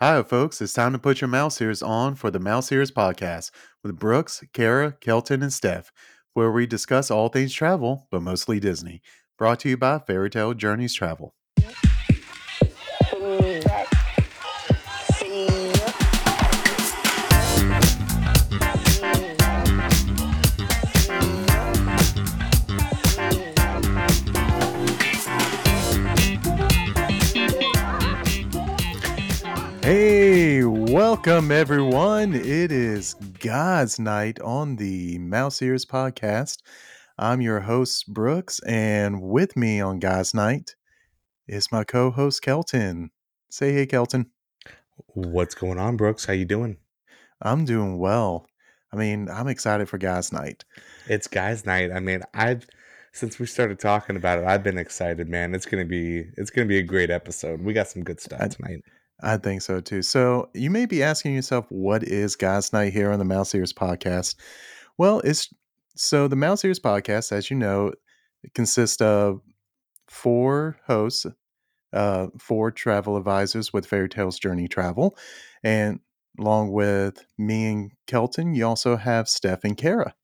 Hi, folks. It's time to put your mouse ears on for the Mouse Ears podcast with Brooks, Kara, Kelton, and Steph, where we discuss all things travel, but mostly Disney. Brought to you by Fairy Tale Journeys Travel. Welcome everyone. It is guys' night on the Mouse Ears podcast. I'm your host, Brooks, and with me on guys' night is my co-host Kelton. Say hey, Kelton. What's going on, Brooks? How you doing? I'm doing well. I mean, I'm excited for guys' night. It's guys' night. I mean, I've since we started talking about it, I've been excited, man. It's gonna be it's gonna be a great episode. We got some good stuff I- tonight. I think so too. So you may be asking yourself, what is Guys Night here on the Mouse Ears podcast? Well, it's so the Mouse Ears podcast, as you know, it consists of four hosts, uh, four travel advisors with Fairy Tales Journey Travel, and along with me and Kelton, you also have Steph and Kara.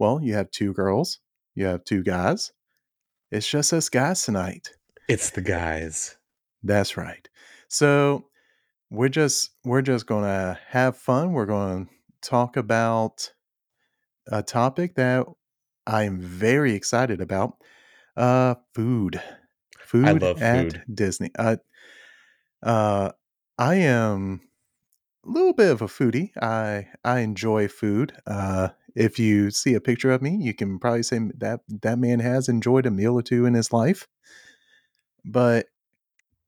Well, you have two girls, you have two guys. It's just us guys tonight. It's the guys. That's right. So we're just we're just gonna have fun. We're gonna talk about a topic that I'm very excited about. Uh food. Food love at food. Disney. Uh uh I am a little bit of a foodie. I I enjoy food. Uh if you see a picture of me, you can probably say that that man has enjoyed a meal or two in his life. But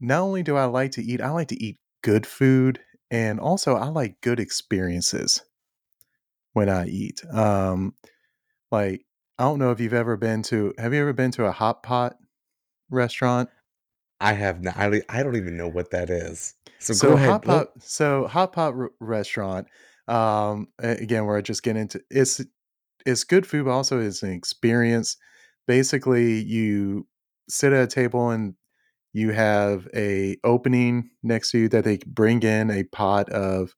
not only do I like to eat, I like to eat good food and also I like good experiences when I eat. Um like I don't know if you've ever been to have you ever been to a hot pot restaurant? I have not. I, li- I don't even know what that is. So, So go ahead. hot Let- pot so hot pot r- restaurant um again where I just get into it's it's good food but also it's an experience. Basically you sit at a table and you have a opening next to you that they bring in a pot of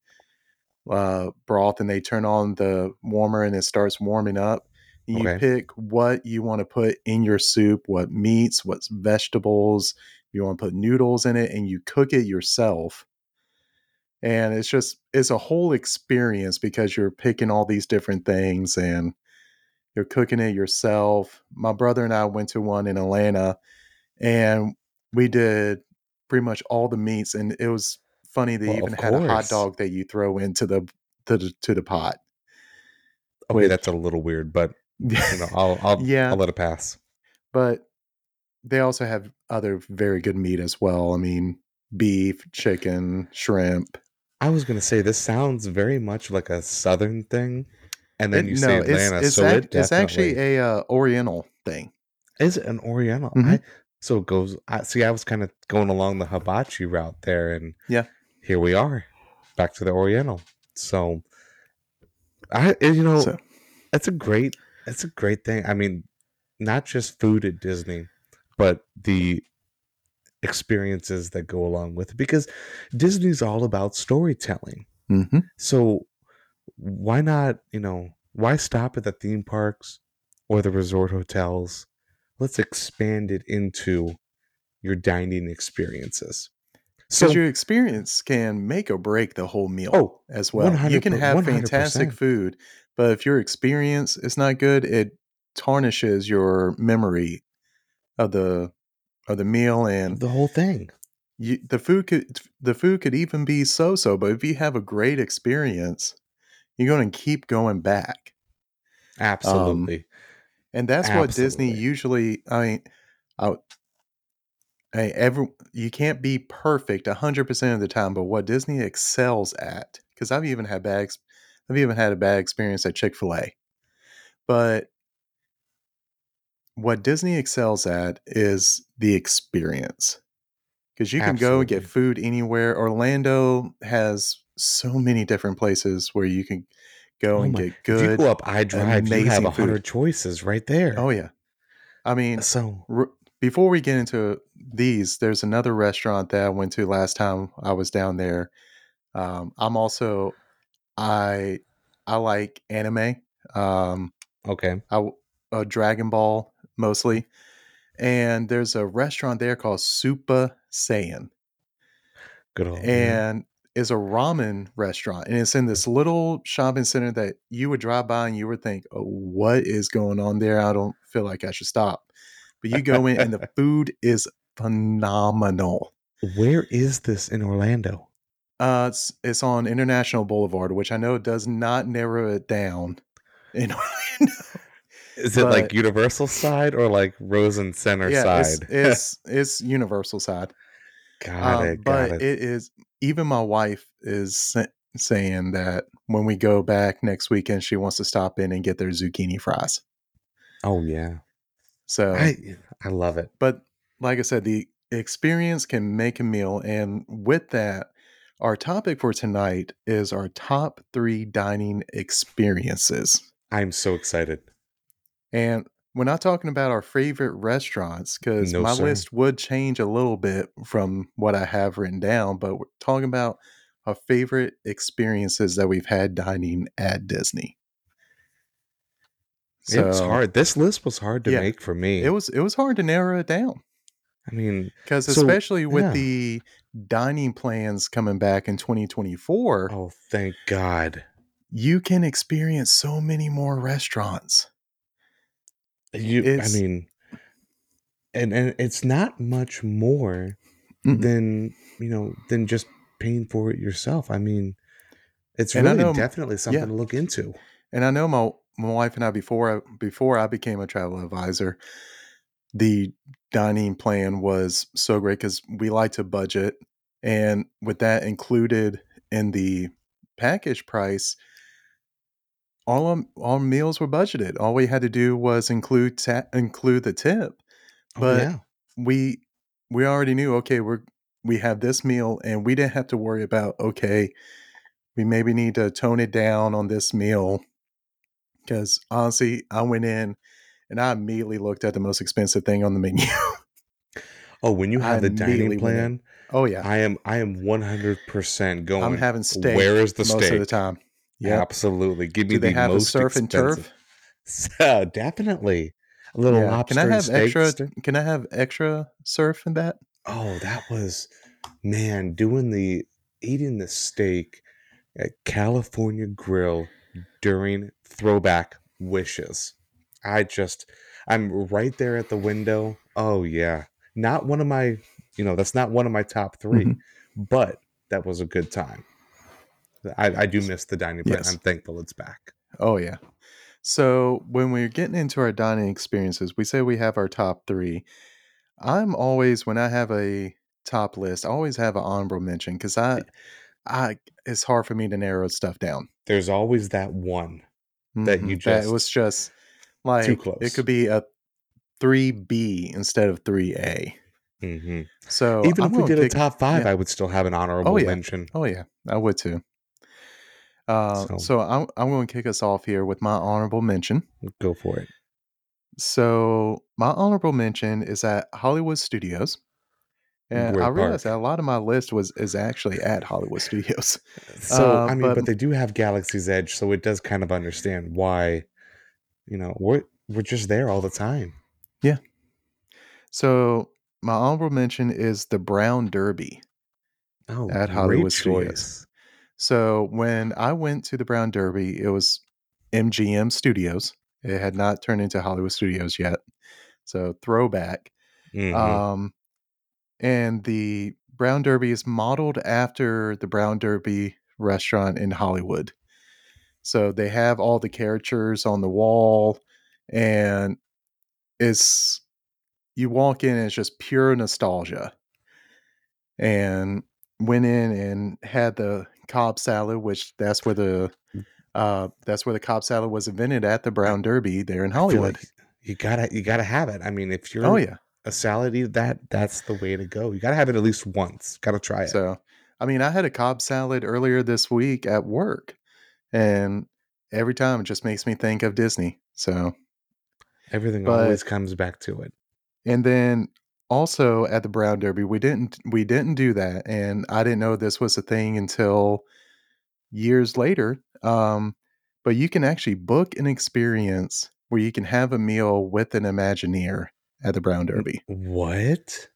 uh, broth and they turn on the warmer and it starts warming up. And you Okay. pick what you want to put in your soup, what meats, what vegetables. You want to put noodles in it and you cook it yourself. And it's just, it's a whole experience because you're picking all these different things and you're cooking it yourself. My brother and I went to one in Atlanta and we did pretty much all the meats and it was funny they Well, even had a hot dog that you throw into the to the, to the pot. okay, which- that's a little weird, but you know, I'll I'll, Yeah. I'll let it pass. but they also have other very good meat as well. I mean, beef, chicken, shrimp. I was gonna say this sounds very much like a southern thing, and then It- you say Atlanta, it's, it's, so act- it it's actually a uh, Oriental thing. Is it an Oriental? Mhm. I so it goes. I see. I was kind of going along the hibachi route there, and Yeah. here we are, back to the Oriental. So, I you know So it's a great it's a great thing. I mean, not just food at Disney, but the experiences that go along with it, because Disney's all about storytelling. mhm. So why not, you know, why stop at the theme parks or the resort hotels? Let's expand it into your dining experiences. So, because your experience can make or break the whole meal oh, as well. You can have fantastic 100%. food, but if your experience is not good, it tarnishes your memory of the of the meal and the whole thing. you, the food could the food could even be so so. But if you have a great experience, you're going to keep going back. Um, Absolutely. And that's what Disney usually. I mean, I, I every you can't be perfect hundred percent of the time, but what Disney excels at, because I've even had bad, I've even had a bad experience at Chick Fil A, but what Disney excels at is the experience, because you can go and get food anywhere. Orlando has so many different places where you can go Oh and my- get if you good. go up I Drive, you have a hundred choices right there. Oh yeah, I mean, So R- before we get into these, there's another restaurant that I went to last time I was down there. Um, I'm also I I like anime. Um, Okay. I uh, Dragon Ball mostly, and there's a restaurant there called Super Saiyan, Good old and is a ramen restaurant, and it's in this little shopping center that you would drive by and you would think, "Oh, what is going on there? I don't feel like I should stop." But you go in, and the food is phenomenal. Where is this in Orlando? Uh, it's it's on International Boulevard, which I know does not narrow it down in Orlando. Is it like Universal side or like Rosen Center yeah, it's, side? it's it's Universal side. got Um, it. Got but it. it is even my wife is sa- saying that when we go back next weekend, she wants to stop in and get their zucchini fries. oh yeah. So, I I love it. but like I said, the experience can make a meal, and with that, our topic for tonight is our top three dining experiences. I'm so excited. And we're not talking about our favorite restaurants because No, my sir. list would change a little bit from what I have written down, but we're talking about our favorite experiences that we've had dining at Disney. it was hard. This list was hard to yeah, make for me. It was it was hard to narrow it down I mean, because So, especially with yeah. the dining plans coming back in 2024, oh thank God. you can experience so many more restaurants. You I mean and and it's not much more Mm-mm. than you know than just paying for it yourself. I mean, it's And really know- definitely something yeah. to look into. And I know my my wife and I before I, before I became a travel advisor, the dining plan was so great because we like to budget, and with that included in the package price, all all meals were budgeted. All we had to do was include ta- include the tip. Oh, But yeah. we we already knew okay we're we have this meal and we didn't have to worry about okay we maybe need to tone it down on this meal because honestly i went in and i immediately looked at the most expensive thing on the menu Oh, when you I have the dining plan, oh yeah I am I am one hundred percent going. i'm having steak Where is the most steak? of the time yeah Absolutely. Give me do they the have a most surf and turf So, definitely. A little yeah. lobster can i have extra steak. can i have extra surf in that Oh, that was man doing the eating the steak at California Grill during throwback wishes. I just I'm right there at the window. Oh yeah. Not one of my, you know, that's not one of my top 3, Mhm. but that was a good time. I, I do miss the dining plan. Yes. I'm thankful it's back. Oh yeah. So when we're getting into our dining experiences, we say we have our top three. I'm always when I have a top list, I always have an honorable mention because I, I it's hard for me to narrow stuff down. There's always that one. That you Mhm. just- it was just like it close. could be a three B instead of three A. hmm So Even I'm if we did a top five, yeah. I would still have an honorable yeah. mention. Oh yeah, I would too. Uh, So- so I'm I'm going to kick us off here with my honorable mention. Go for it. So my honorable mention is at Hollywood Studios. And Great I realized park. that a lot of my list was is actually at Hollywood Studios. So Uh, I mean, but, but- they do have Galaxy's Edge, so it does kind of understand why, you know, we're we're just there all the time. Yeah. So my honorable mention is the Brown Derby. Oh, At Hollywood Studios. So when I went to the Brown Derby, it was MGM Studios. It had not turned into Hollywood Studios yet. So throwback. Mhm. Um, and the Brown Derby is modeled after the Brown Derby restaurant in Hollywood. So they have all the characters on the wall, and it's you walk in and it's just pure nostalgia. And went in and had the Cobb salad, which that's where the uh, that's where the Cobb salad was invented at the Brown Derby there in Hollywood. like you gotta you gotta have it. I mean, if you're Oh yeah. a salad eater, that that's the way to go. You gotta have it at least once. Gotta try it. So, I mean, I had a Cobb salad earlier this week at work, and every time it just makes me think of Disney. So, Everything but- always comes back to it. and then also at the Brown Derby, we didn't we didn't do that, and I didn't know this was a thing until years later. Um, but you can actually book an experience where you can have a meal with an Imagineer at the Brown Derby. What?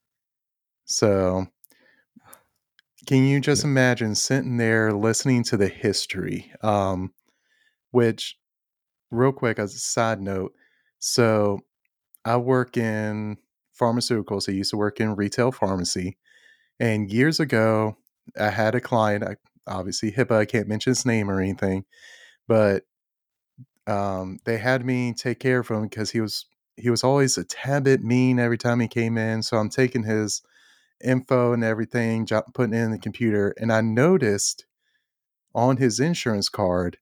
So, can you just imagine sitting there listening to the history? Um, which, real quick, as a side note, so I work in pharmaceuticals. I used to work in retail pharmacy. And years ago, I had a client, I, obviously HIPAA, I can't mention his name or anything, but um, they had me take care of him because he was he was always a tad bit mean every time he came in. So I'm taking his info and everything, putting it in the computer, and I noticed on his insurance card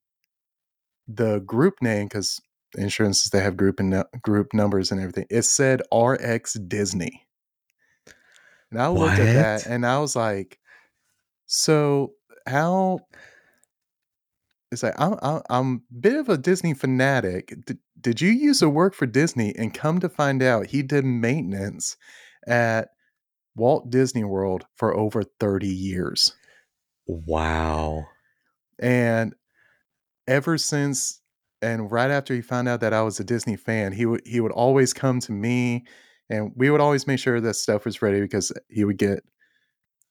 the group name because insurances they have group and nu- group numbers and everything. It said RX Disney, and I looked at that and I was like, so how? It's like I'm I'm, I'm a bit of a Disney fanatic. Did, did you used to work for Disney and come to find out he did maintenance at Walt Disney World for over 30 years? Wow. And ever since and right after he found out that I was a Disney fan, he would he would always come to me and we would always make sure that stuff was ready because he would get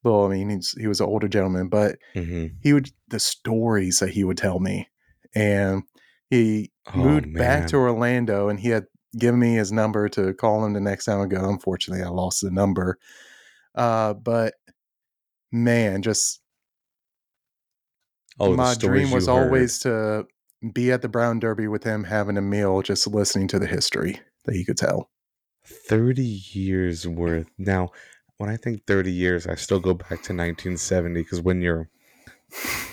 well, I mean, he's, he was an older gentleman, but hmm he would the stories that he would tell me. And he Oh moved back to. Orlando and he had given me his number to call him the next time I go. Unfortunately, I lost the number. Uh, but man, just Oh, my dream was you heard. always to be at the Brown Derby with him having a meal, just listening to the history that he could tell. 30 years worth. Now, when I think 30 years, I still go back to 1970 because when you're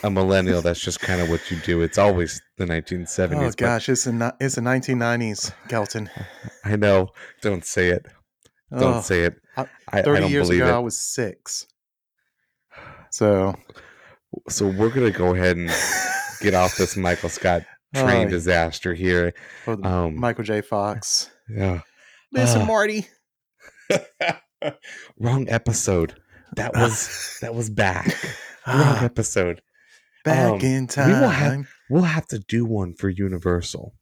a millennial, that's just kind of what you do. It's always the 1970s. Oh gosh, it's the it's the 1990s, Kelton. I know. Don't say it. Don't Oh, say it. I- I, I 30 don't years believe ago, I was six. So So we're gonna go ahead and get off this Michael Scott train Oh, disaster here. oh, Um, Michael J. Fox. Yeah. Listen, Ah. Marty. Wrong episode. That was that was back. Wrong Ah, episode. back um, in we will have- time. We'll have to do one for Universal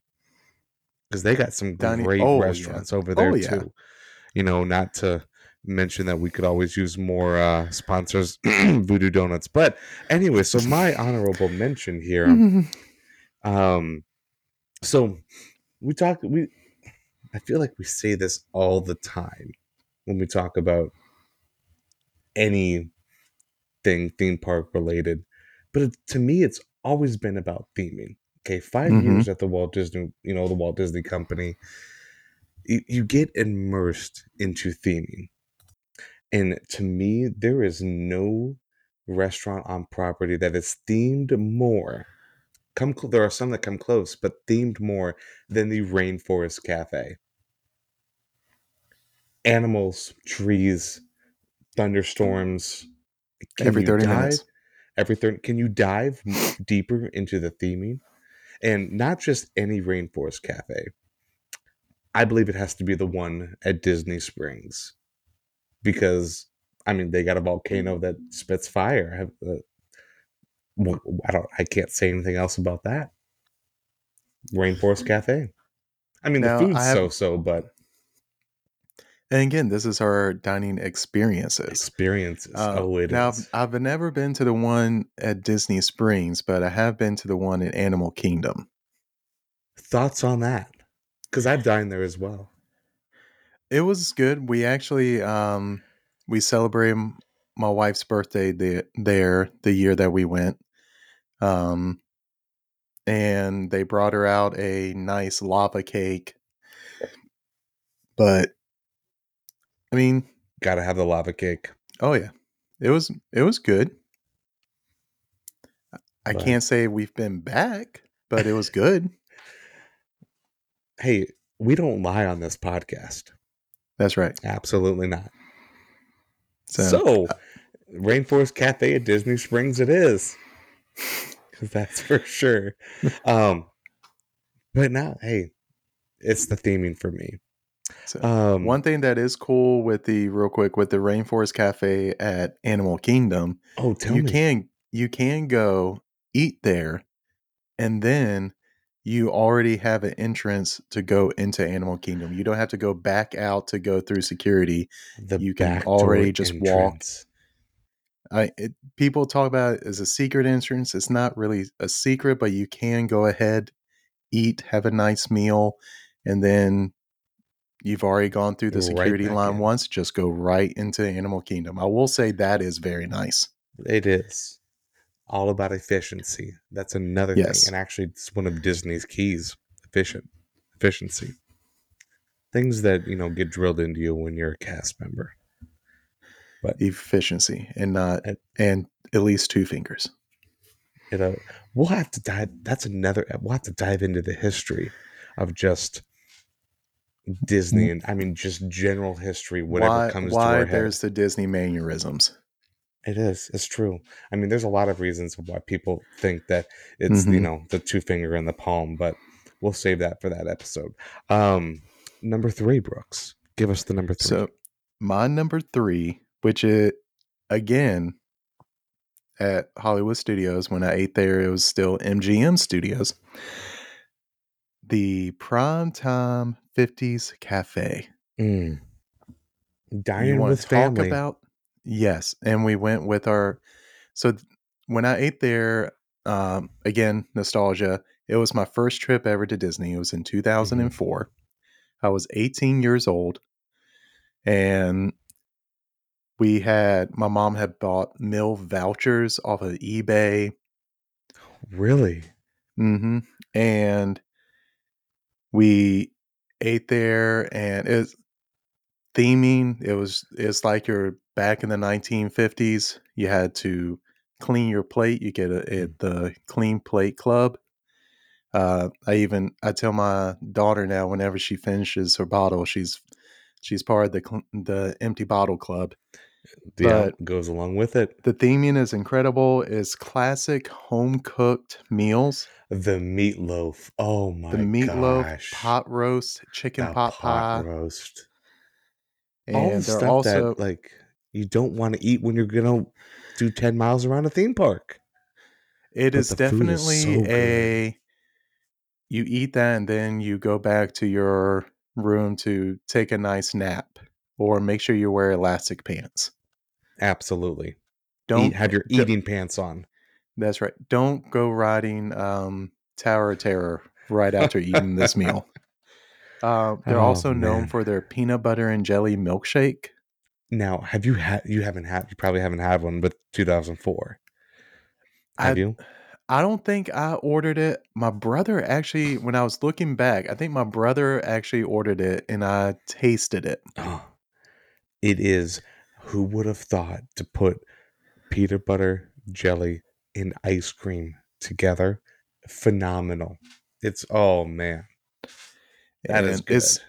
because they got some great oh, yeah. restaurants over there Oh, yeah. too. You know, not to mention that we could always use more uh, sponsors, Voodoo Donuts. But anyway, so my honorable mention here. Um, so we talk. We I feel like we say this all the time when we talk about anything theme park related, but it, to me, it's always been about theming. Okay, 5 Mhm. years at the Walt Disney, you know, the Walt Disney Company, you, you get immersed into theming, and to me, there is no restaurant on property that is themed more. Come, cl- there are some that come close, but themed more than the Rainforest Cafe. Animals, trees, thunderstorms. Can Every 30 dive- minutes. Every thirty. Can you dive deeper into the theming, and not just any Rainforest Cafe? I believe it has to be the one at Disney Springs, because I mean they got a volcano that spits fire. Have, uh, I don't. I can't say anything else about that. Rainforest Cafe. I mean, Now, the food's have- so-so, but And again, this is our dining experiences. experiences. Uh, oh, it is. now, I've, I've never been to the one at Disney Springs, but I have been to the one in Animal Kingdom. Thoughts on that? Because I've dined there as well. It was good. We actually um, we celebrated my wife's birthday the, there the year that we went, um, and they brought her out a nice lava cake. But I mean, Got to have the lava cake. oh yeah, it was it was good. I But- can't say we've been back, but it was good. Hey, we don't lie on this podcast. That's right. Absolutely not. So, So, Rainforest Cafe at Disney Springs, it is. 'Cause that's for sure. Um, but now, hey, it's the theming for me. So Um, one thing that is cool with the real quick with the Rainforest Cafe at Animal Kingdom, oh, tell you me. can you can go eat there, and then you already have an entrance to go into Animal Kingdom. You don't have to go back out to go through security. the you can already just walk. I it, people talk about it as a secret entrance. It's not really a secret, but you can go ahead, eat, have a nice meal, and then you've already gone through the security line in. once. Just go right into Animal Kingdom. I will say that is very nice. It is all about efficiency. That's another Yes. thing, and actually, it's one of Disney's keys: efficient efficiency. Things that you know get drilled into you when you're a cast member. But efficiency and not And- and at least two fingers. You know, we'll have to dive. That's another. We'll have to dive into the history of just Disney, mm-hmm. and I mean just general history. Whatever why comes why to our head. there's the Disney mannerisms. It is. It's true. I mean, there's a lot of reasons why people think that it's you Mhm. know the two finger in the palm, but we'll save that for that episode. Um, number three, Brooks, give us the number three. So my number three, which is again at Hollywood Studios, when I ate there, it was still MGM Studios. The Primetime 50s Cafe. Mm. you Dining with to talk family. about? Yes. And we went with our so th- when I ate there, um, again, nostalgia. It was my first trip ever to Disney. It was in 2004. I was 18 years old. And we had my mom had bought meal vouchers off of eBay. really? hmm And we ate there and it's theming. It was it's like you're back in the 1950s. You had to clean your plate. You get a, at the clean plate club. Uh, I even I tell my daughter now whenever she finishes her bottle, she's she's part of the the empty bottle club. Yeah, But- goes along with it. The theming is incredible. It's classic home cooked meals. The meatloaf. Oh my the meatloaf, gosh. pot roast, chicken The pot, pie, roast. and All the stuff also that like you don't want to eat when you're gonna do ten miles around a theme park. It But is food is definitely so a. You eat that and then you go back to your room to take a nice nap, or make sure you wear elastic pants. Absolutely. Don't Eat, have your eating pants on. That's right. Don't go riding um, Tower of Terror right after eating this meal. Uh, they're Oh, also known man. for their peanut butter and jelly milkshake. Now, have you had? You haven't had. You probably haven't had one, but 2004. Have I- you? I don't think I ordered it. My brother actually, when I was looking back, I think my brother actually ordered it and I tasted it. Oh, it is. Who would have thought to put peanut butter, jelly, and ice cream together? Phenomenal. It's oh man, that is And good. It's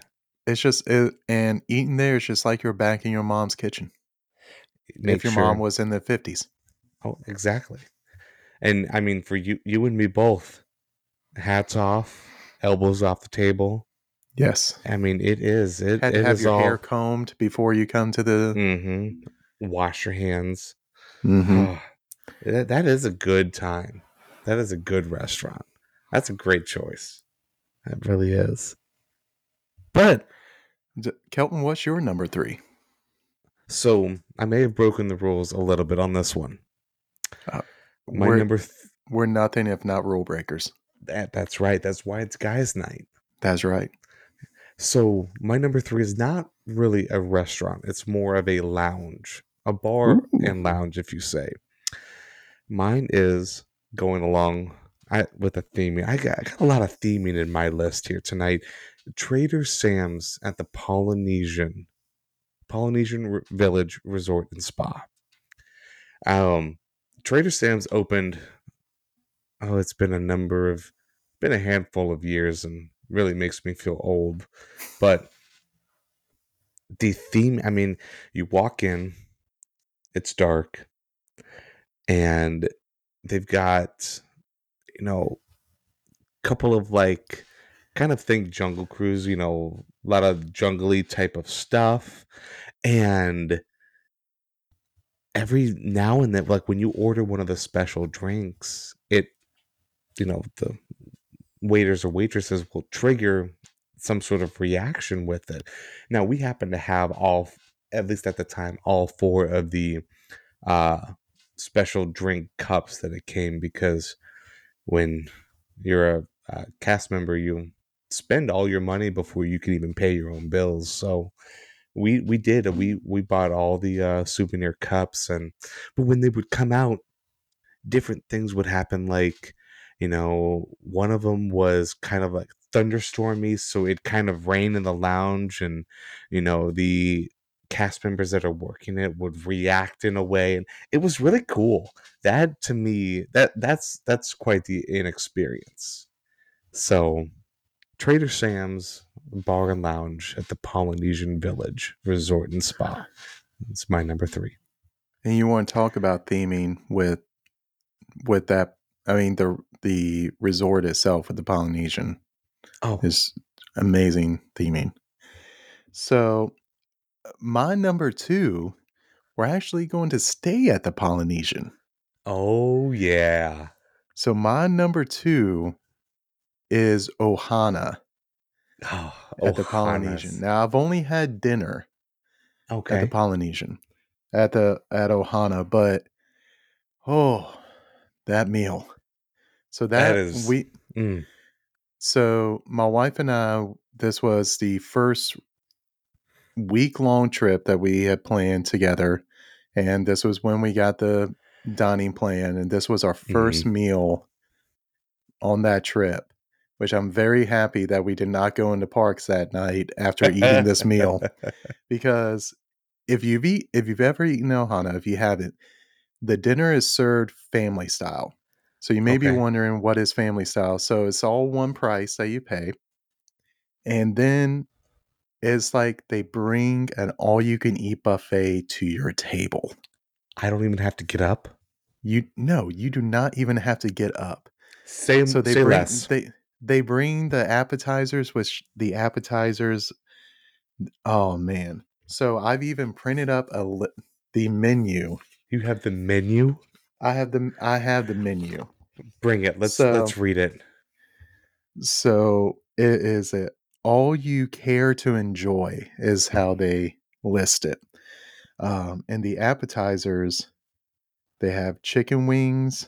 it's just it, and eating there is just like you're back in your mom's kitchen. Make if your sure- mom was in the fifties. Oh, exactly. And I mean, for you, you and me both. Hats off, elbows off the table. Yes. I mean, it is. It, Had it have is your all. hair combed before you come to the Mm-hmm. Wash your hands. Mhm. Ah, that, that is a good time. That is a good restaurant. That's a great choice. That really is. But D- Kelton, what's your number three? so I may have broken the rules a little bit on this one. Uh, my we're, number th- we're nothing if not rule breakers. that that's right. That's why it's guys' night. That's right. So my number three is not really a restaurant. It's more of a lounge, a bar Ooh. and lounge, if you say. Mine is going along I, with a theming. I got, I got a lot of theming in my list here tonight. Trader Sam's at the Polynesian Polynesian Village Resort and Spa. Um, Trader Sam's opened. Oh, it's been a number of, been a handful of years, and really makes me feel old. But the theme, I mean, you walk in, it's dark, and they've got, you know, couple of like kind of think Jungle Cruise, you know, a lot of jungly type of stuff. And every now and then, like when you order one of the special drinks, it, you know, the waiters or waitresses will trigger some sort of reaction with it. Now, we happen to have all, at least at the time, all four of the uh, special drink cups that it came because when you're a, a cast member, you spend all your money before you can even pay your own bills. So we we did we we bought all the uh, souvenir cups and but when they would come out, different things would happen. Like you know, one of them was kind of like thunderstormy, so it kind of rained in the lounge, and you know the cast members that are working it would react in a way and it was really cool that to me that that's that's quite the inexperience so trader sam's bar and lounge at the polynesian village resort and spa it's my number three And you want to talk about theming with with that I mean the the resort itself with the Polynesian oh is amazing theming. So my number two, we're actually going to stay at the Polynesian. oh yeah So my number two is Ohana oh, at the Polynesian. Now I've only had dinner okay. at the Polynesian at the at Ohana, but oh, that meal. So that, That is- we Mm. so my wife and I this was the first week long trip that we had planned together and this was when we got the dining plan and this was our 1st meal on that trip which I'm very happy that we did not go into parks that night after eating this meal. Because if you've eat if you've ever eaten ohana if you haven't the dinner is served family style. So you may be wondering what is family style. So it's all one price that you pay. And then it's like they bring an all you can eat buffet to your table. I don't even have to get up. you no you do not even have to get up. Say, so they say bring less. they they bring the appetizers which the appetizers oh man so i've even printed up a li- the menu you have the menu. i have the i have the menu Bring it. Let's So- let's read it. so it is it all you care to enjoy is how they list it um, and the appetizers they have chicken wings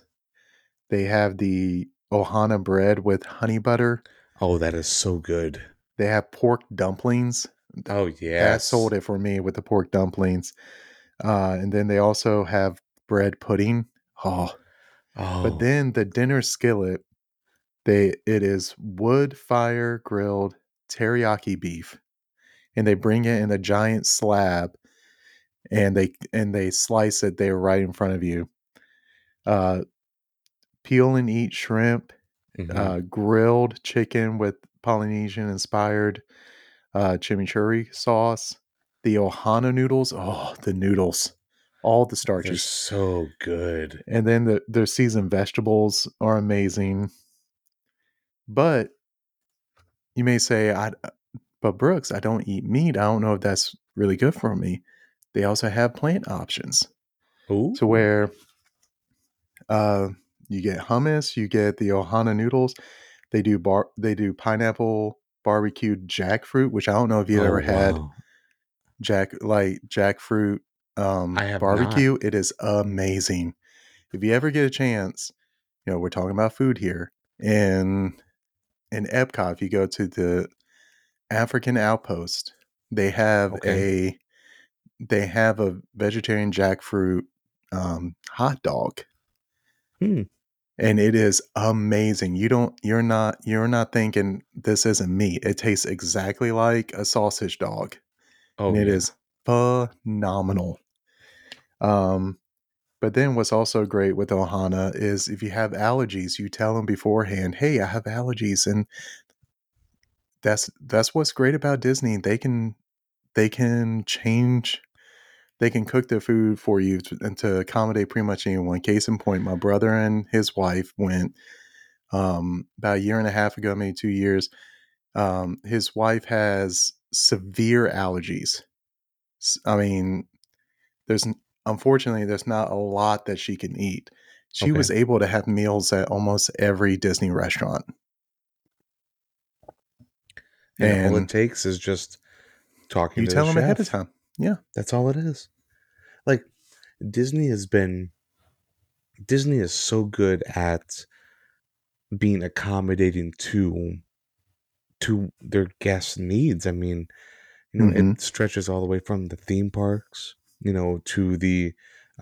they have the ohana bread with honey butter. Oh, that is so good. they have pork dumplings. Oh yeah. that sold it for me with the pork dumplings. Uh, and then they also have bread pudding. Oh Oh, but then the dinner skillet they it is wood fire grilled teriyaki beef and they bring it in a giant slab and they and they slice it there right in front of you. Uh peel and eat shrimp mhm. uh grilled chicken with polynesian inspired uh chimichurri sauce the ohana noodles oh the noodles all the they're so good. and then the their seasoned vegetables are amazing. But you may say, "I, but Brooks, I don't eat meat. I don't know if that's really good for me." They also have plant options, Ooh. to where uh, you get hummus, you get the Ohana noodles. They do bar, they do pineapple barbecued jackfruit, which I don't know if you've Oh, ever had jack like jackfruit um, barbecue. It is amazing. If you ever get a chance, you know we're talking about food here. In in Epcot, if you go to the African Outpost, they have Okay. a they have a vegetarian jackfruit um, hot dog, Hmm. And it is amazing. You don't you're not you're not thinking this isn't meat. It tastes exactly like a sausage dog Oh, and it yeah. is phenomenal. Um, but then what's also great with Ohana is if you have allergies, you tell them beforehand, "Hey, I have allergies," and that's that's what's great about Disney. They can they can change. They can cook the food for you to, and to accommodate pretty much anyone. Case in point, my brother and his wife went um, about a year and a half ago, maybe two years, Um, his wife has severe allergies. I mean, there's unfortunately there's not a lot that she can eat. She Okay. was able to have meals at almost every Disney restaurant. And, all it takes is just talking You to tell the them ahead of time. Yeah. That's all it is. Like Disney has been Disney is so good at being accommodating to to their guests' needs. I mean, you know, Mhm. it stretches all the way from the theme parks, you know, to the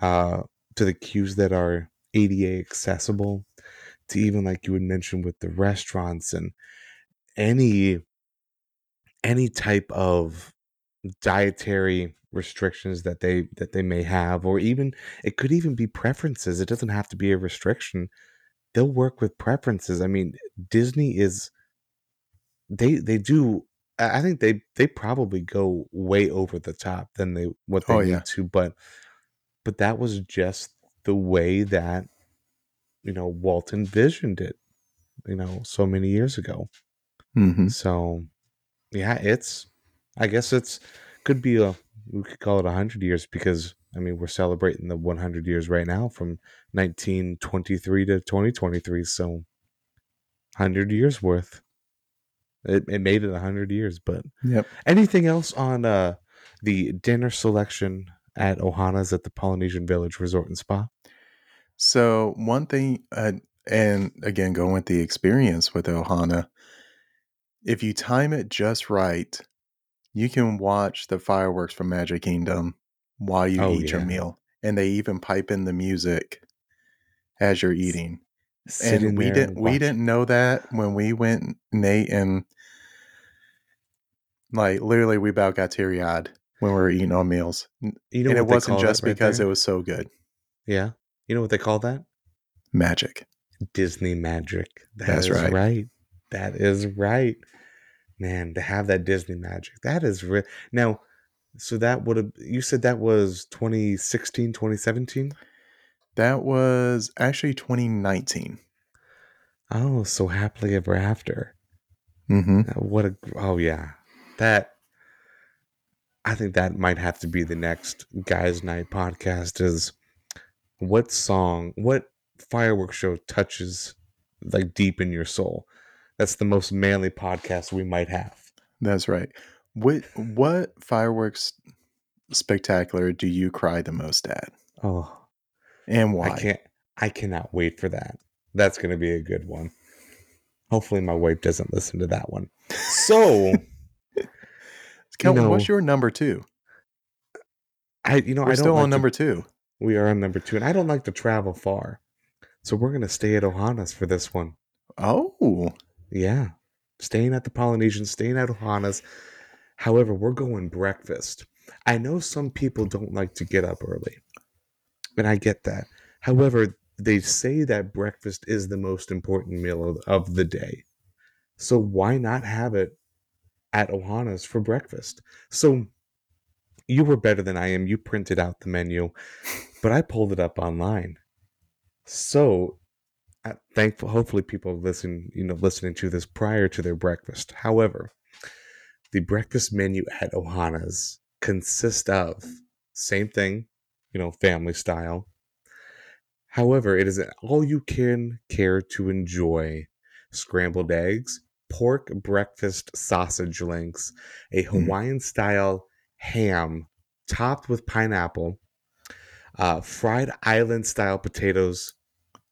uh to the queues that are ADA accessible, to even like you would mention with the restaurants and any any type of dietary restrictions that they that they may have or even it could even be preferences it doesn't have to be a restriction they'll work with preferences i mean disney is they they do i think they they probably go way over the top than they what they Oh, need yeah. to but but that was just the way that you know walt envisioned it you know so many years ago Mhm. So, yeah, it's. I guess it's could be a. We could call it a hundred years because I mean we're celebrating the 100 years right now from 1923 to 2023. So, hundred years worth. It, it made it a hundred years. But Yep. anything else on uh the dinner selection at Ohana's at the Polynesian Village Resort and Spa? So one thing, uh, and again, going with the experience with Ohana, if you time it just right, you can watch the fireworks from Magic Kingdom while you Oh, eat your meal, and they even pipe in the music as you're eating. Sitting and we didn't we didn't know that when we went, Nate, and like literally we about got teary eyed when we were eating our meals, You know and it wasn't just right because there? it was so good. Yeah. You know what they call that? Magic. Disney magic. That That's is right. That is right. Man, to have that Disney magic. That is real. Now, so that would have, you said that was 2016, 2017? That was actually 2019. Oh, so happily ever after. Mm-hmm. What a, oh yeah. That, I think that might have to be the next Guys Night podcast is what song, what fireworks show touches like deep in your soul? That's the most manly podcast we might have. That's right. What what fireworks spectacular do you cry the most at, Oh, and why? I can't. I cannot wait for that. That's going to be a good one. Hopefully, my wife doesn't listen to that one. So, Kelton, what's know- your number two? I you know We're I still like on to- number two. we are on number two, and I don't like to travel far, so we're going to stay at Ohana's for this one. Oh, Yeah, staying at the Polynesian, staying at Ohana's. However, we're going breakfast. I know some people don't like to get up early, and I get that. However, they say that breakfast is the most important meal of, the day. So why not have it at Ohana's for breakfast? So you were better than I am. You printed out the menu, but I pulled it up online. So thankful hopefully people listen you know listening to this prior to their breakfast. However the breakfast menu at ohana's consists of same thing you know family style. However it is an all you can care to enjoy scrambled eggs pork breakfast sausage links a hawaiian style ham topped with pineapple uh, fried island style potatoes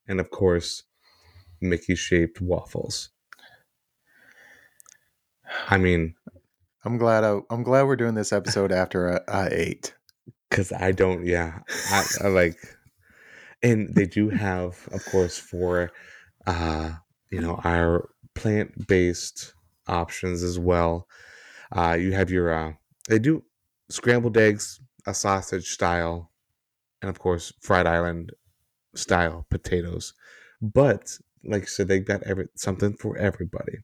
and of course Mickey shaped waffles. I mean, I'm glad. I, I'm glad we're doing this episode after I, I ate. because I don't, yeah, I, I like, and they do have, of course, for uh, you know, our plant based options as well. Uh, you have your, uh, they do scrambled eggs, a sausage style, and of course, fried island style potatoes. But like I said, they got every something for everybody.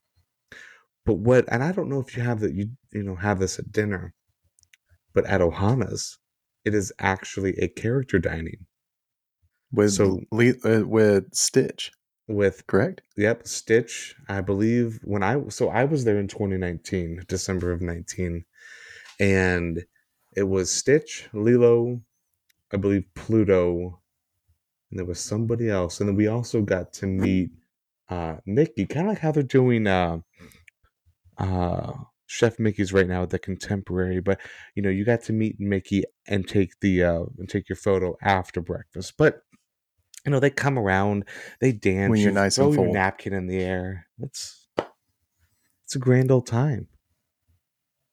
But what, and I don't know if you have that, you you know, have this at dinner, but at Ohana's, it is actually a character dining. with So- Le- uh, with Stitch. with correct? Yep, Stitch. I believe when I so I was there in 2019, December of 19, and it was Stitch, Lilo, I believe Pluto, and there was somebody else, and then we also got to meet uh Mickey, kind of like how they're doing uh uh Chef Mickey's right now at the Contemporary, but you know you got to meet Mickey and take the uh and take your photo after breakfast, but you know they come around, they dance, When you're you nice throw and your full. napkin in the air. It's it's a grand old time.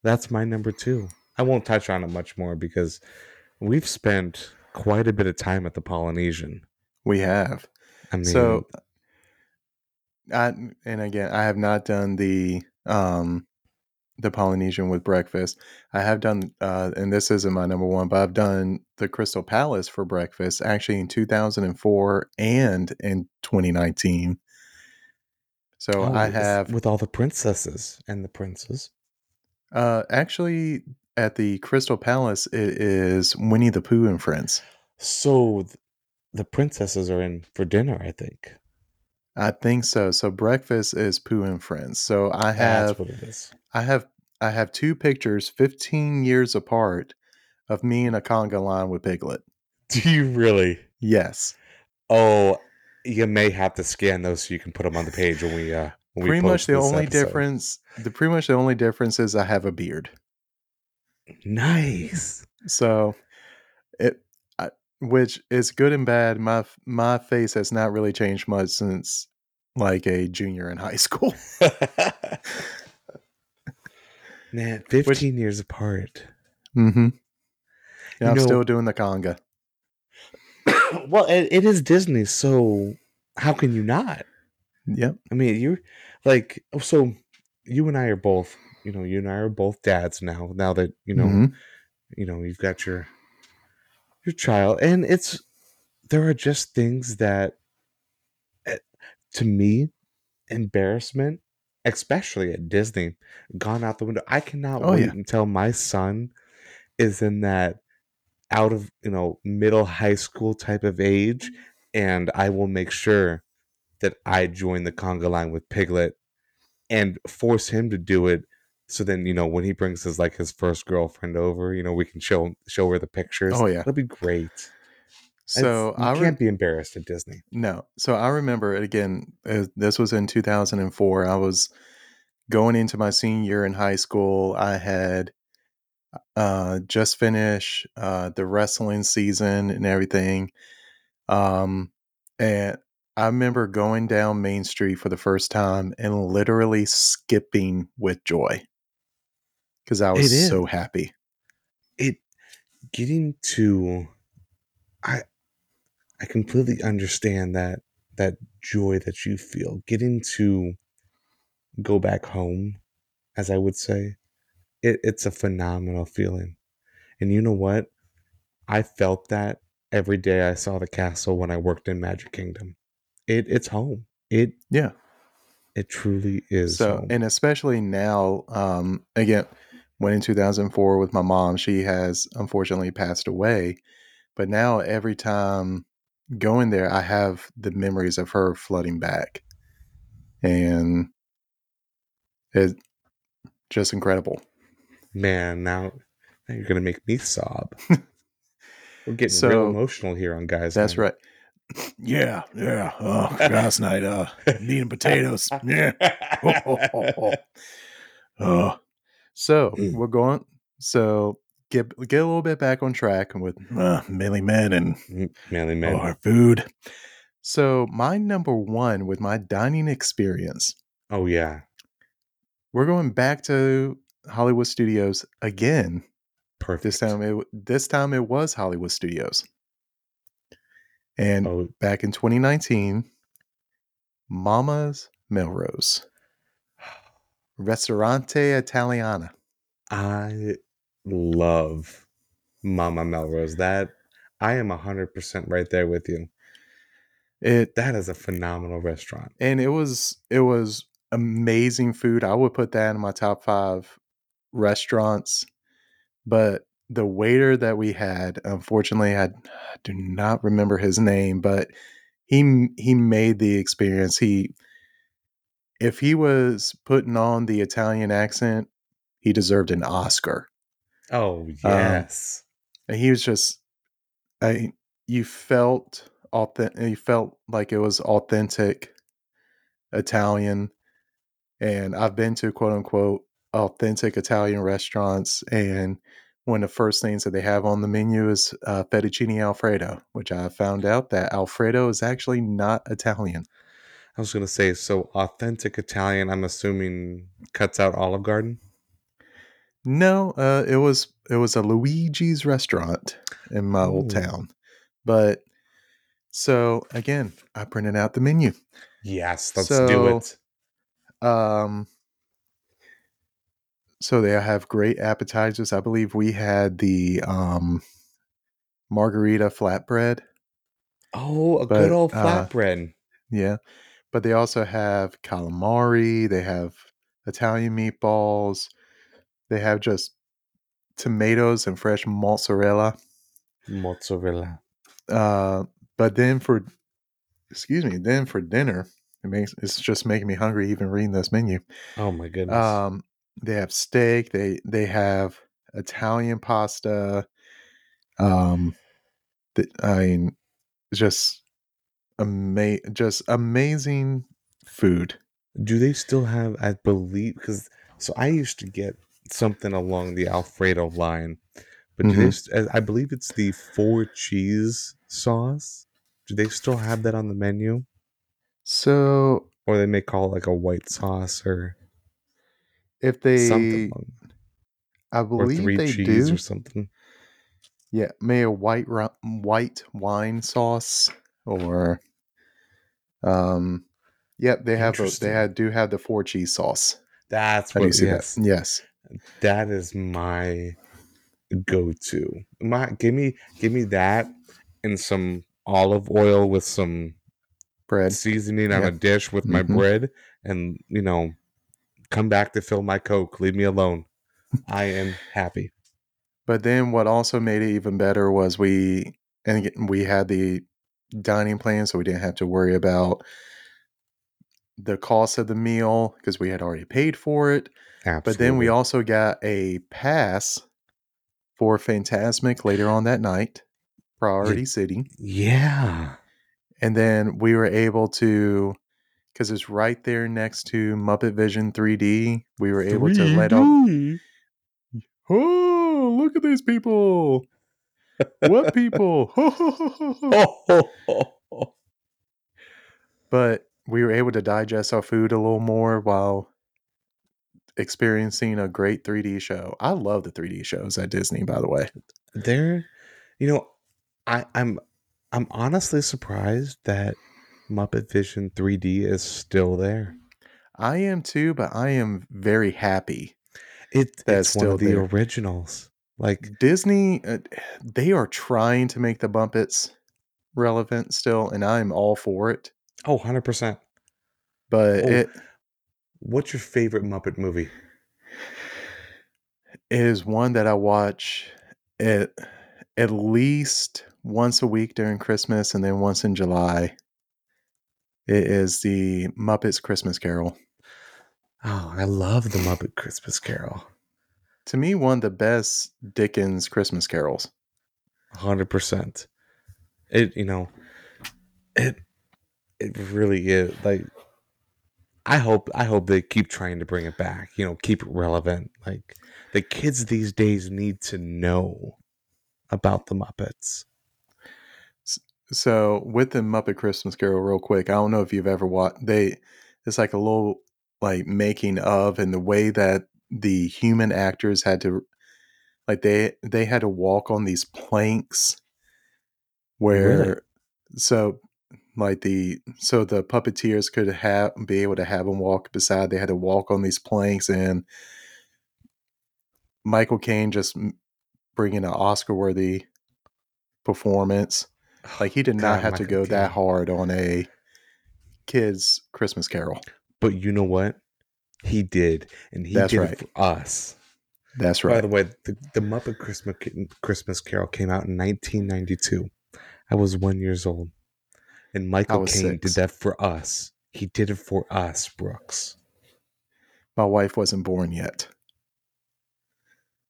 That's my number two. I won't touch on it much more because we've spent quite a bit of time at the Polynesian. We have. I mean, So I and again, I have not done the um the Polynesian with breakfast. I have done uh and this isn't my number one, but I've done the Crystal Palace for breakfast actually in 2004 and in 2019. So oh, I have with all the princesses and the princes. uh actually at the Crystal Palace it is Winnie the Pooh and friends. So th- the princesses are in for dinner, I think. I think so. So breakfast is Pooh and friends. So I That's have what it is. I have I have two pictures 15 years apart of me in a conga line with Piglet. Do you really? Yes. Oh, you may have to scan those so you can put them on the page when we uh when we Pretty much the only episode. difference the pretty much the only difference is I have a beard. Nice. So it I, which is good and bad. My my face has not really changed much since like a junior in high school. Man, 15 years apart. mm-hmm. Yeah, I'm know- still doing the conga. well, it, it is Disney, so how can you not? Yep. I mean, you're like, oh, so you and I are both, you know, you and I are both dads now. Now that you know, Mhm. you know, you've got your your child, and it's there are just things that, eh, to me, embarrassment, especially at Disney, gone out the window. I cannot Oh, wait yeah. until my son is in that out of you know middle high school type of age, and I will make sure that I join the conga line with Piglet and force him to do it. So then, you know, when he brings his like his first girlfriend over, you know, we can show show her the pictures. Oh, yeah. that'll be great. So It's- you I re- can't be embarrassed at Disney. No. So I remember again. uh, This was in 2004. I was going into my senior year in high school. I had uh, just finished uh, the wrestling season and everything. Um, and I remember going down Main Street for the first time and literally skipping with joy because I was so happy. It getting to, I, I completely understand that that joy that you feel getting to go back home, as I would say. It, it's a phenomenal feeling, and you know what? I felt that every day I saw the castle when I worked in Magic Kingdom. It it's home. It Yeah. it truly is So, home. and especially now, um, again, went in 2004 with my mom. She has unfortunately passed away. But now, every time going there, I have the memories of her flooding back. And it's just incredible. Man, now, now you're gonna make me sob. We're getting So, real emotional here on guys. That's Night. right. Yeah, yeah. Oh, last night, uh, eating potatoes. Yeah. Oh. So Mm. we're going. So get get a little bit back on track with uh, Millie Men and Manly man. oh, our food. So my number one with my dining experience, Oh yeah, we're going back to Hollywood Studios again. perfect. This time, it this time it was Hollywood Studios, and Oh, back in 2019, Mama's Melrose, Restaurante Italiana. I love Mama Melrose. That I am hundred percent right there with you. It That is a phenomenal restaurant. and it was it was amazing food. I would put that in my top five restaurants. But the waiter that we had, unfortunately, I do not remember his name, but he he made the experience. He if he was putting on the Italian accent, he deserved an Oscar. Oh yes. And he was just I you felt authentic you felt like it was authentic Italian and I've been to quote unquote authentic Italian restaurants and one of the first things that they have on the menu is uh, fettuccine alfredo, which I found out that alfredo is actually not Italian. I was gonna say so authentic Italian. I'm assuming cuts out Olive Garden. No, uh, it was it was a Luigi's restaurant in my old town, but so again, I printed out the menu. Yes, let's do it. Um, so they have great appetizers. I believe we had the um, margarita flatbread. Oh, a but, good old uh, flatbread. Yeah, but they also have calamari. They have Italian meatballs. They have just tomatoes and fresh mozzarella. Mozzarella. Uh, but then for excuse me, then for dinner, it makes it's just making me hungry even reading this menu. Oh my goodness. Um, they have steak. They they have Italian pasta. Um, the, I mean, just ama- just amazing food. do they still have? I believe because so I used to get something along the Alfredo line, but do they? St- I believe it's the four cheese sauce. Do they still have that on the menu, So or they may call it like a white sauce or if they, something, I or believe three they cheese do. or something. Yeah, may a white white wine sauce or um yep, they have a, they had, do have the four cheese sauce. That's what. see Yes, that. Yes. That is my go-to. My give me give me that and some olive oil with some Bread. seasoning on Yeah. a dish with my Mhm. bread and you know come back to fill my coke leave me alone i am happy But then what also made it even better was we and we had the dining plan so we didn't have to worry about the cost of the meal because we had already paid for it. Absolutely. But then we also got a pass for Fantasmic later on that night, priority seating. yeah And then we were able to, because it's right there next to Muppet Vision 3D, we were able to let out, oh, look at these people. What people? but we were able to digest our food a little more while experiencing a great 3D show. I love the 3D shows at Disney, by the way. there you know i i'm i'm honestly surprised that muppet vision 3d is still there I am too, but I am very happy. it, That's it's one of still the there. originals like Disney, uh, they are trying to make the Bumpets relevant still, and I'm all for it. oh 100% But Oh. it what's your favorite muppet movie is one that I watch at at least once a week during Christmas and then once in July. It is the Muppets Christmas Carol. Oh, I love the Muppet Christmas Carol. To me, one of the best Dickens Christmas carols. Hundred percent. It you know, it it really is like. I hope I hope they keep trying to bring it back. You know, keep it relevant. Like the kids these days need to know about the Muppets. So with the Muppet Christmas Carol, real quick, I don't know if you've ever watched. They it's like a little like making of, and the way that the human actors had to, like they they had to walk on these planks, where Really? so like the so the puppeteers could have be able to have them walk beside. They had to walk on these planks, and Michael Caine just bringing an Oscar worthy performance. Like he did not God, have to Michael go that hard on a kids Christmas Carol. But you know what? He did, and he That's did right. it for us. That's right By the way, the, the Muppet Christmas Christmas Carol came out in 1992. I was one years old. And Michael Caine did that for us. He did it for us, Brooks. My wife wasn't born yet.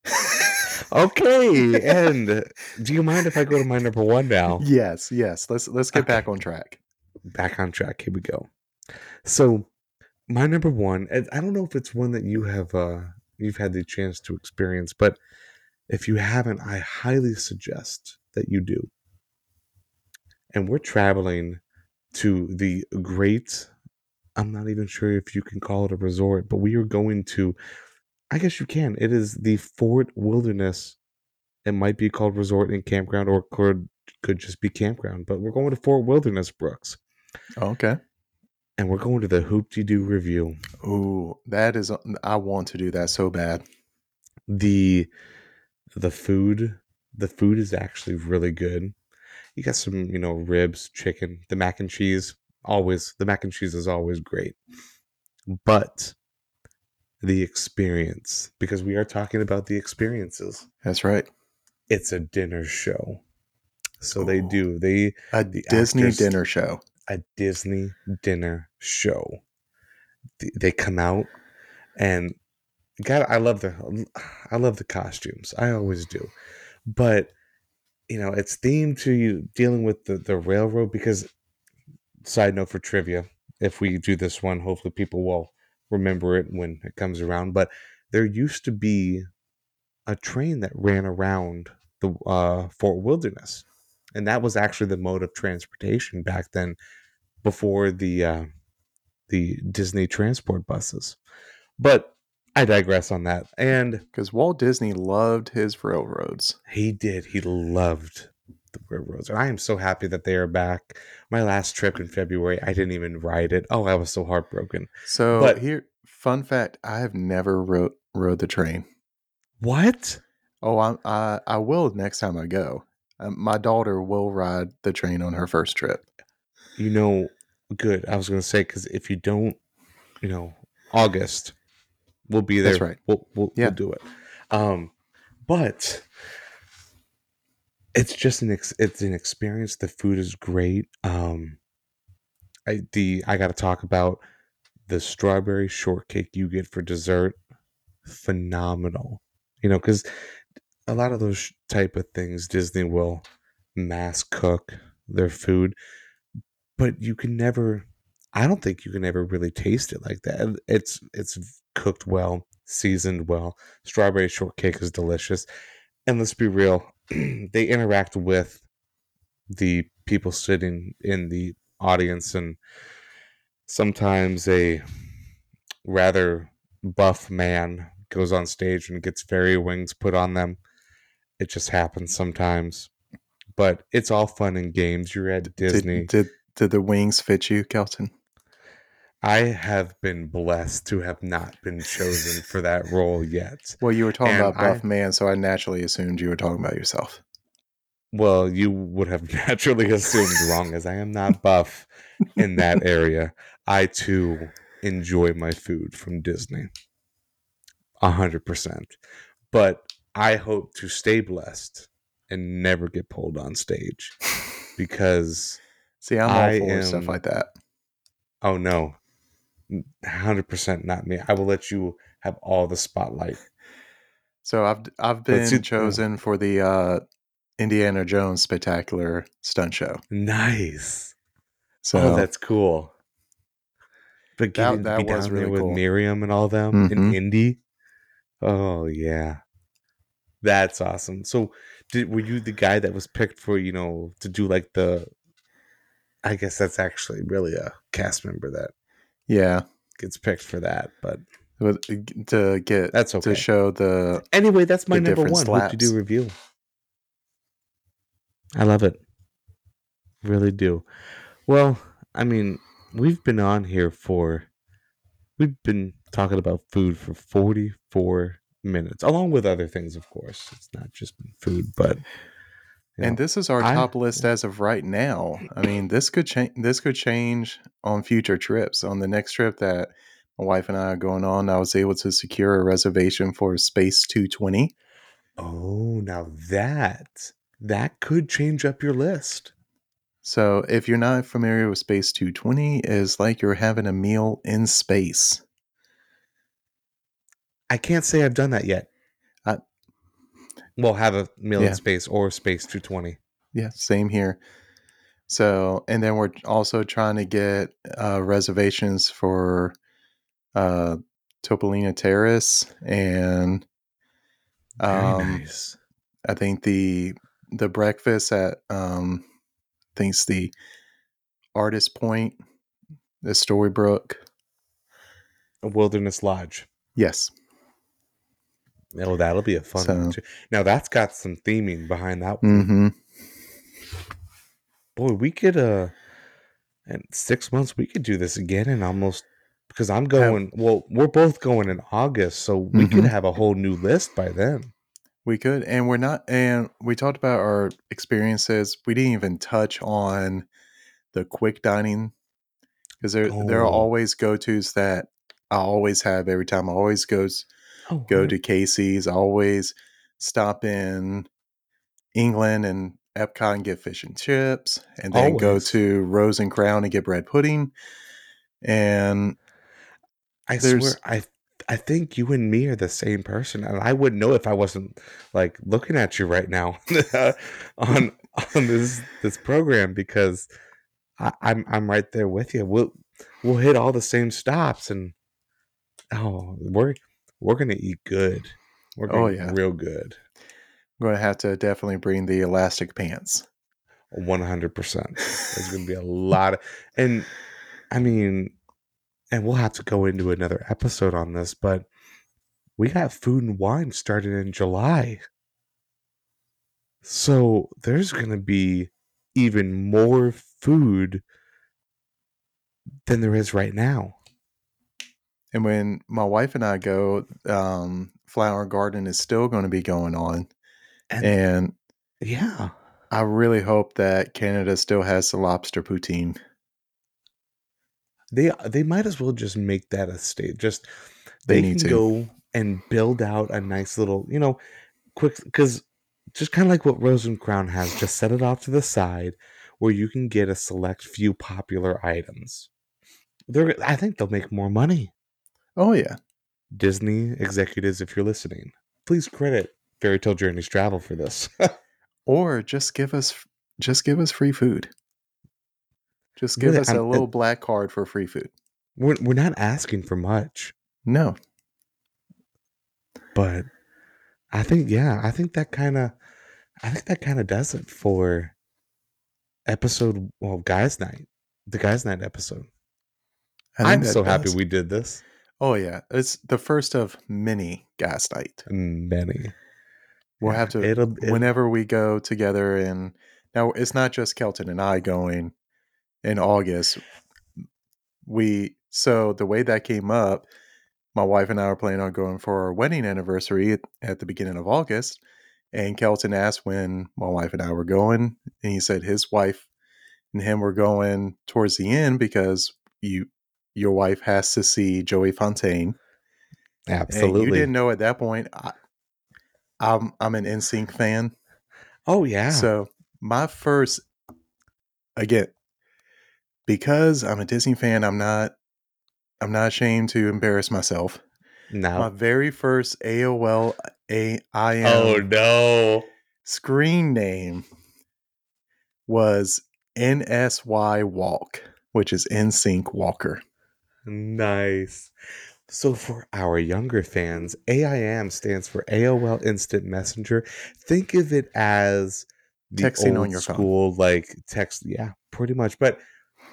Okay, and do you mind if I go to my number one now? yes, yes. Let's let's get back on track. Back on track. Here we go. So, my number one, and I don't know if it's one that you have uh you've had the chance to experience, but if you haven't, I highly suggest that you do. And we're traveling to the great I'm not even sure if you can call it a resort, but we are going to I guess you can. It is the Fort Wilderness. It might be called resort and campground or could could just be campground, but we're going to Fort Wilderness, Brooks. Oh, okay. And we're going to the Hoop-Dee-Doo Revue. Ooh, that is. I want to do that so bad. the the food the food is actually really good you got some you know ribs chicken the mac and cheese always the mac and cheese is always great but the experience because we are talking about the experiences That's right. it's a dinner show so they do they A The Disney actors- dinner show. a Disney dinner show. They come out and God, I love the I love the costumes. I always do, but you know it's themed to you dealing with the the railroad because. Side note for trivia: if we do this one, hopefully people will remember it when it comes around. But there used to be a train that ran around the uh, Fort Wilderness, and that was actually the mode of transportation back then, before the uh, the Disney transport buses. But I digress on that. And Because Walt Disney loved his railroads. he did. He loved the railroads. And I am so happy that they are back. My last trip in February, I didn't even ride it. Oh, I was so heartbroken. So But- here, fun fact: I have never rode rode the train. What? Oh, I I, I will next time I go. Um, my daughter will ride the train on her first trip. You know, good. I was going to say, because if you don't, you know, August, we'll be there. That's right. We'll, we'll, Yeah. we'll do it. Um, but it's just an ex- it's an experience. The food is great. Um, I the I got to talk about the strawberry shortcake you get for dessert. Phenomenal, you know, because a lot of those type of things Disney will mass cook their food, but you can never. I don't think you can ever really taste it like that. It's it's cooked well, seasoned well. Strawberry shortcake is delicious, and let's be real, they interact with the people sitting in the audience, and sometimes a rather buff man goes on stage and gets fairy wings put on them. It just happens sometimes, but it's all fun and games. You're at Disney. Did, did did the wings fit you, Kelton? I have been blessed to have not been chosen for that role yet. Well, you were talking And about buff I- man, so I naturally assumed you were talking about yourself. Well, you would have naturally assumed wrong, as I am not buff in that area. I too enjoy my food from Disney. A hundred percent. But I hope to stay blessed and never get pulled on stage because See, I'm all I for stuff like that. oh no. Hundred percent not me. I will let you have all the spotlight. So I've I've But see- been chosen for the uh, Indiana Jones spectacular stunt show. Nice. So oh, that's cool. But That- getting that be was really with cool. Miriam and all them in Mhm. Indy. Oh yeah, that's awesome. So, did were you the guy that was picked for you know to do like the? I guess that's actually really a cast member that yeah, gets picked for that. But to get That's okay. to show the anyway, that's my number different one. Hoop-Dee-Doo Revue. I love it. Really do. Well, I mean, we've been on here for we've been talking about food for 44 minutes, along with other things, of course. It's not just food, but and this is our I- top list as of right now. I mean, this could change. This could change on future trips. On the next trip that my wife and I are going on, I was able to secure a reservation for Space 220. oh, now that that could change up your list. So, if you're not familiar with Space 220, it's like you're having a meal in space. I can't say I've done that yet. Well, have a meal Yeah. in space or space 220. Yeah, same here. So, and then we're also trying to get uh, reservations for uh, Topolino Terrace, and um, nice. I think the the breakfast at um, I think it's the Artist Point, the Storybook. A wilderness lodge. Yes, Oh, that'll be a fun one too. Now that's got some theming behind that one. mm-hmm. Boy, we could uh in six months we could do this again and almost because I'm going well, we're both going in August, so we could Mhm. have a whole new list by then. We could, and we're not. And we talked about our experiences. We didn't even touch on the quick dining because there there are Oh. always go tos that I always have every time. I always goes Oh, go to Casey's. Always stop in England and Epcot and get fish and chips, and then go to Rose and Crown and get bread pudding. And I swear I I think you and me are the same person, and I wouldn't know if I wasn't like looking at you right now on on this this program because I, I'm I'm right there with you. We'll we'll hit all the same stops, and oh, we're we're gonna eat good. We're gonna Oh, eat yeah. real good. I'm going to have to definitely bring the elastic pants. One hundred percent. There's gonna be a lot of, and I mean, and we'll have to go into another episode on this, but we got food and wine started in July, so there's gonna be even more food than there is right now. And when my wife and I go, um, Flower Garden is still going to be going on. And, And yeah, I really hope that Canada still has the lobster poutine. they they might as well just make that a state. Just They they, need can to. go and build out a nice little, you know, quick because just kind of like what Rose and Crown has, just set it off to the side where you can get a select few popular items. They're, I think they'll make more money. Oh, yeah. Disney executives, if you're listening, please credit Fairytale Journeys Travel for this. Or just give us just give us free food. Just give Really, us a I'm- little black card for free food. we're we're not asking for much, No. but I think yeah, I think that kind of, I think that kind of does it for episode. Well, guys' night, the guys' night episode. I'm so happy we did this. Oh yeah, it's the first of many guys' night. Many. We'll have to It'll, it- whenever we go together and now it's not just Kelton and I going in August. We so the way that came up, my wife and I were planning on going for our wedding anniversary at, at the beginning of August, and Kelton asked when my wife and I were going, and he said his wife and him were going towards the end because you your wife has to see Joey Fatone. And absolutely. you didn't know at that point. I, I'm I'm an NSYNC fan. oh yeah. So my first, again, because I'm a Disney fan, I'm not, I'm not ashamed to embarrass myself. My very first AOL A I Oh no. screen name was NSY Walk, which is NSYNC Walker. Nice. So for our younger fans, AIM stands for AOL Instant Messenger. Think of it as the Texting on old your phone. school like text. Yeah, pretty much. But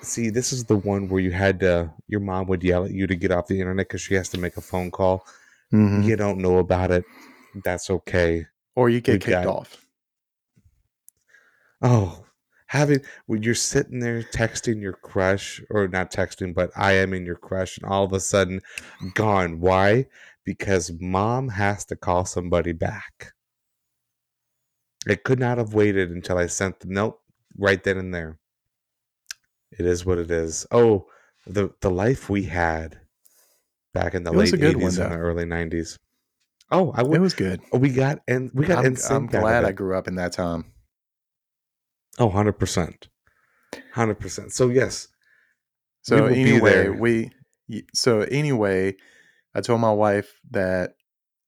see, this is the one where you had to. Your mom would yell at you to get off the internet because she has to make a phone call. Mhm. You don't know about it. That's okay. Or you get We kicked got- off. Oh, having when you're sitting there texting your crush, or not texting, but I am in your crush, and all of a sudden gone. Why? Because mom has to call somebody back. It could not have waited until I sent the note right then and there. It is what it is. Oh, the the life we had back in the late a good one, eighties and though. the early nineties. Oh, I It was good. We got and we got I'm, I'm glad I grew up in that time. Oh, 100%. hundred percent. So yes, So be anyway, we so anyway, I told my wife that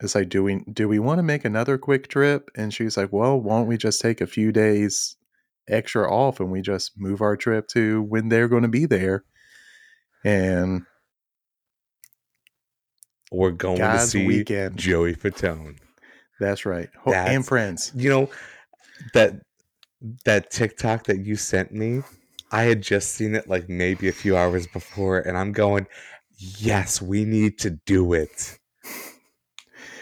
it's like, do we do we want to make another quick trip? And she's like, well, won't we just take a few days extra off and we just move our trip to when they're going to be there? And we're going to guys see weekend. Joey Fatone. That's right. Ho- and friends. You know that that TikTok that you sent me. I had just seen it like maybe a few hours before, and I'm going, yes, we need to do it.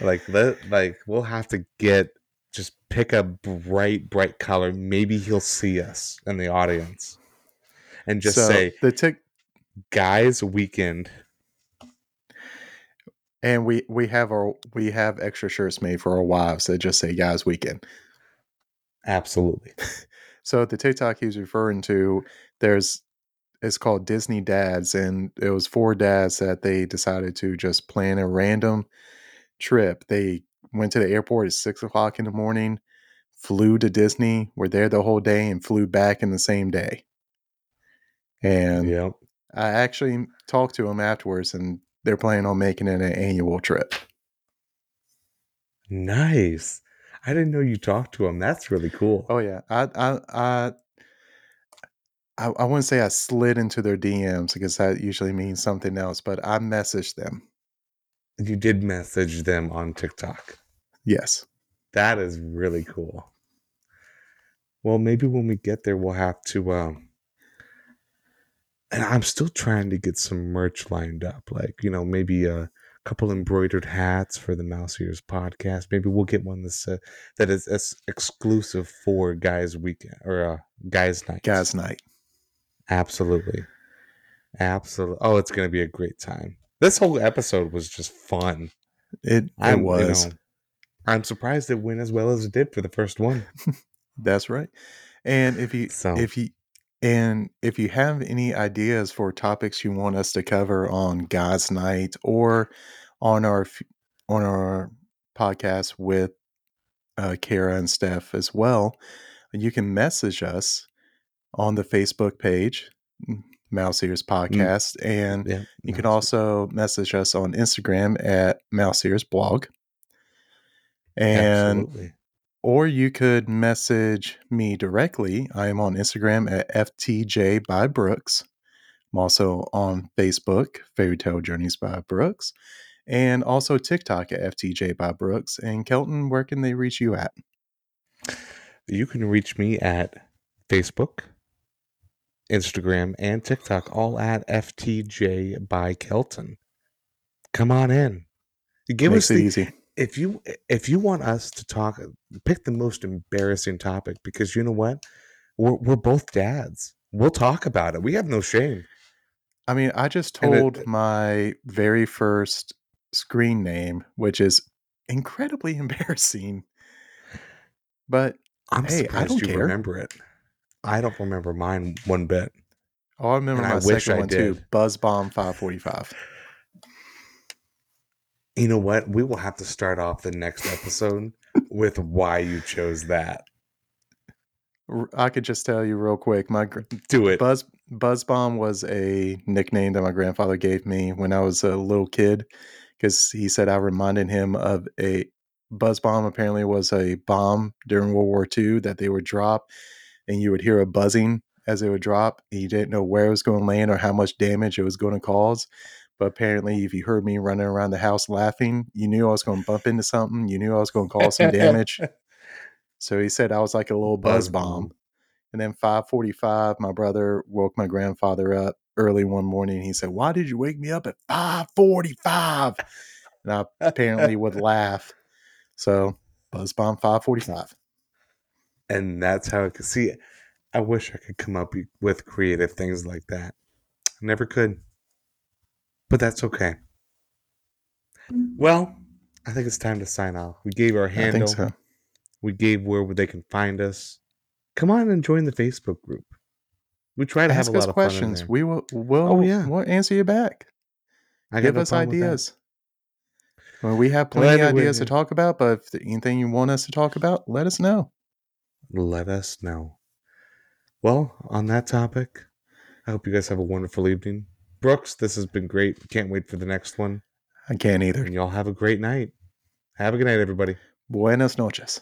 Like let like we'll have to get just pick a bright, bright color. Maybe he'll see us in the audience. And just so say, the tick guys, weekend. and we we have our we have extra shirts made for our wives that just say guys weekend. Absolutely. So the TikTok he's referring to, there's it's called Disney Dads, and it was four dads that they decided to just plan a random trip. They went to the airport at six o'clock in the morning, flew to Disney, were there the whole day, and flew back in the same day. And Yep. I actually talked to them afterwards, and they're planning on making it an annual trip. Nice. I didn't know you talked to him. That's really cool. Oh yeah, I I I I, I wouldn't say I slid into their DMs because that usually means something else, but I messaged them. You did message them on TikTok. Yes. That is really cool. Well, maybe when we get there, we'll have to. Um, and I'm still trying to get some merch lined up, like you know, maybe a couple embroidered hats for the Mouse Ears podcast. Maybe we'll get one that's uh, that is ex- exclusive for guys' weekend or uh, guys' night. Guys night. absolutely, absolutely. Oh, it's gonna be a great time. This whole episode was just fun. It it I'm, you was. know, I'm surprised it went as well as it did for the first one. That's right. And if you So if you and if you have any ideas for topics you want us to cover on Guys Night or on our on our podcast with uh, Kara and Steph as well, you can message us on the Facebook page, mm, Mouse Ears Podcast, and yeah, you can also message us on Instagram at Mouse Ears Blog. And absolutely. Or you could message me directly. I am on Instagram at FTJ by Brooks. I'm also on Facebook, Fairytale Journeys by Brooks, and also TikTok at FTJ by Brooks. And Kelton, where can they reach you at? You can reach me at Facebook, Instagram, and TikTok, all at FTJ by Kelton. Come on in. Give Makes us it the, easy. If you if you want us to talk, uh, pick the most embarrassing topic because you know what, we're we're both dads. We'll talk about it. We have no shame. I mean, I just And it- told my very first screen name, which is incredibly embarrassing. But I'm Hey, I surprised don't you care. remember it. I don't remember mine one bit. oh, I remember And my I wish second I one too did. Buzz Bomb 545. You know what? We will have to start off the next episode with why you chose that. I could just tell you real quick. My gr- Do it. Buzz Buzz Bomb was a nickname that my grandfather gave me when I was a little kid because he said I reminded him of a Buzz Bomb. Apparently, was a bomb during World War II that they would drop, and you would hear a buzzing as it would drop. And you didn't know where it was going to land or how much damage it was going to cause. But apparently, if you heard me running around the house laughing, you knew I was going to bump into something. You knew I was going to cause some damage. So he said I was like a little buzz, bomb. And then 545, my brother woke my grandfather up early one morning. He said, Why did you wake me up at 545? And I apparently would laugh. So buzz bomb 545. and that's how it could see. it. I wish I could come up with creative things like that. I never could. But that's okay. Well, I think it's time to sign off. We gave our handle. so. We gave where they can find us. Come on and join the Facebook group. We try to Ask have a lot of fun in questions. there. We will we'll, Oh, yeah. we'll answer you back. I Give no us problem with that. ideas. Well, we have plenty of ideas to talk about, but if anything you want us to talk about, let us know. Let us know. Well, on that topic, I hope you guys have a wonderful evening. Brooks, this has been great. Can't wait for the next one. I can't either. And y'all have a great night. Have a good night, everybody. Buenas noches.